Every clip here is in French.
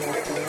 Thank you.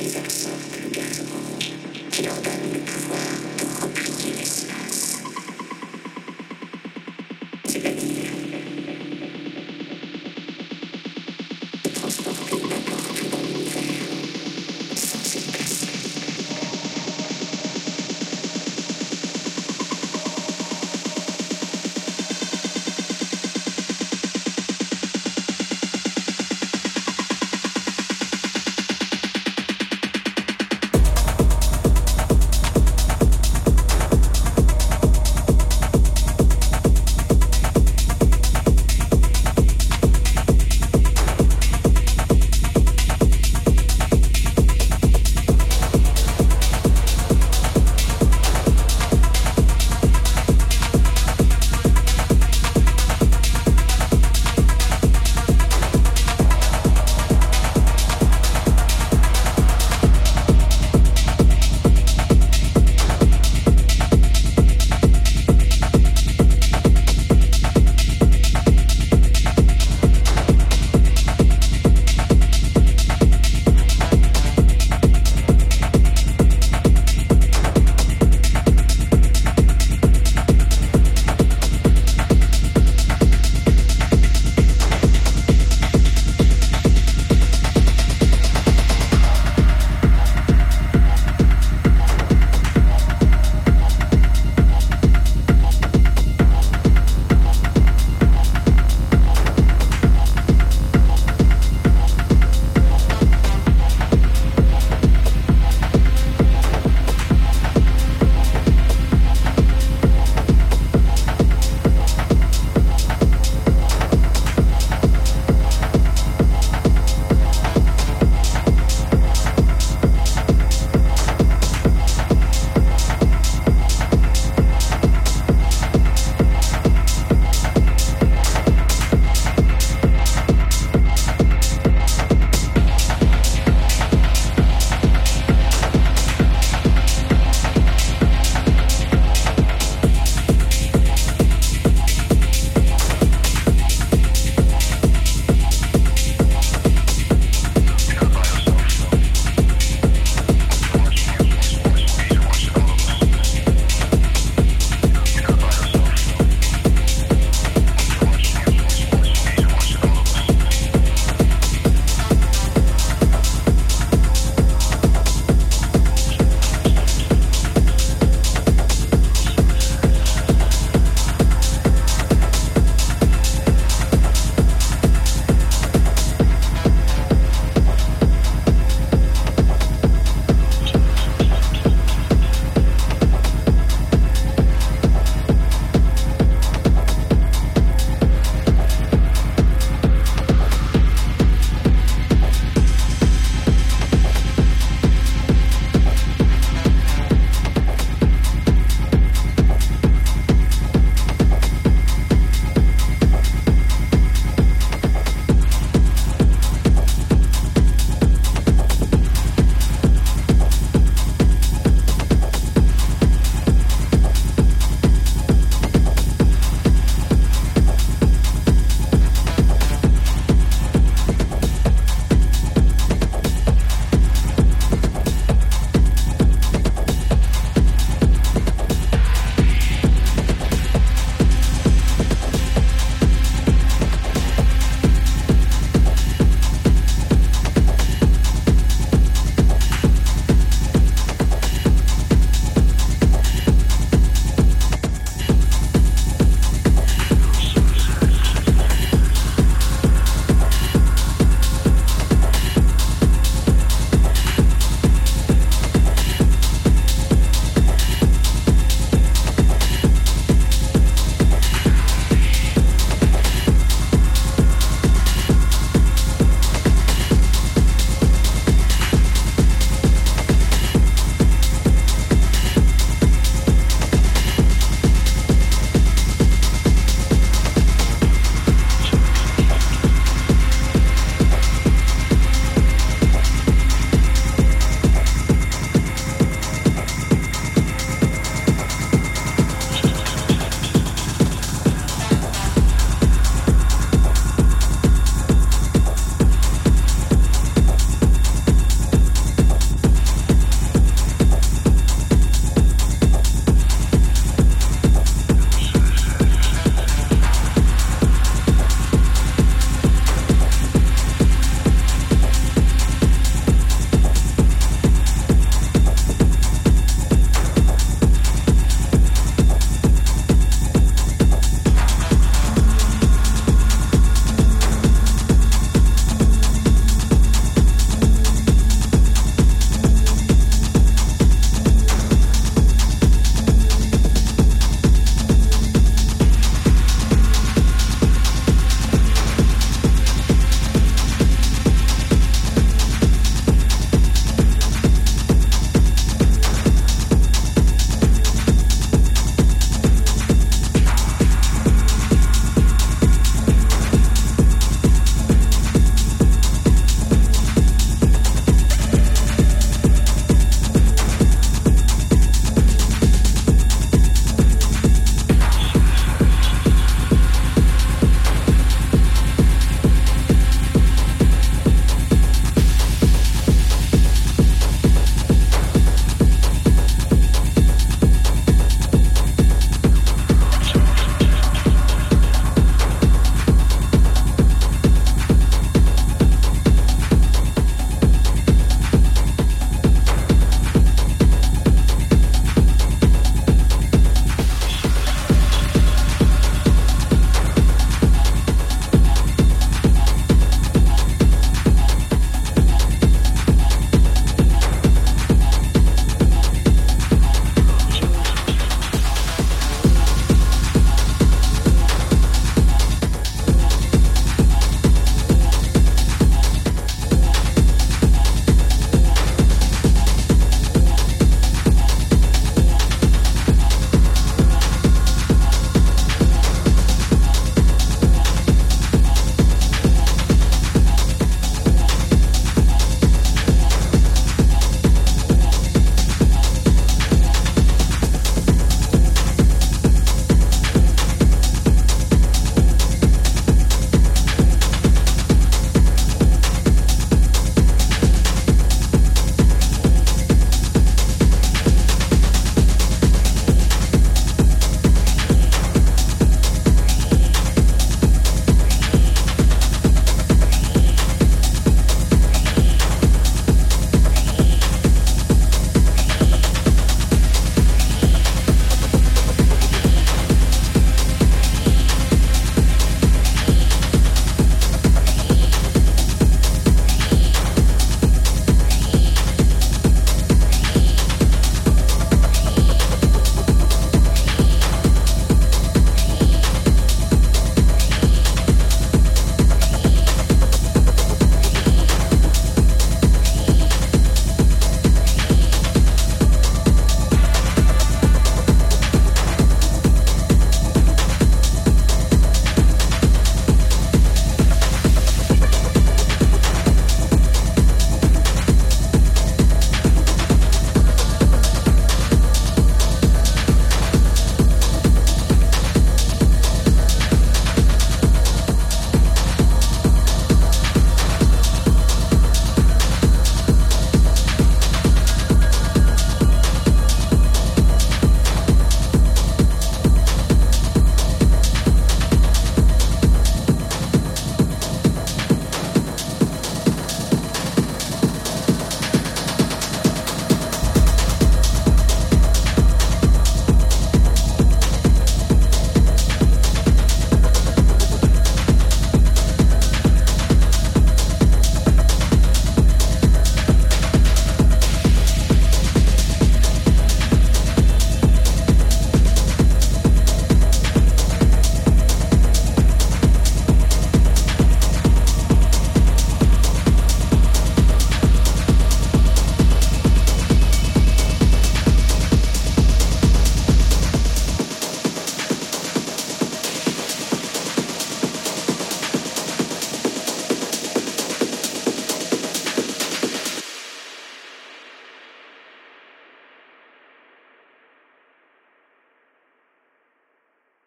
les actions, les garderont, qui ont donné le pouvoir.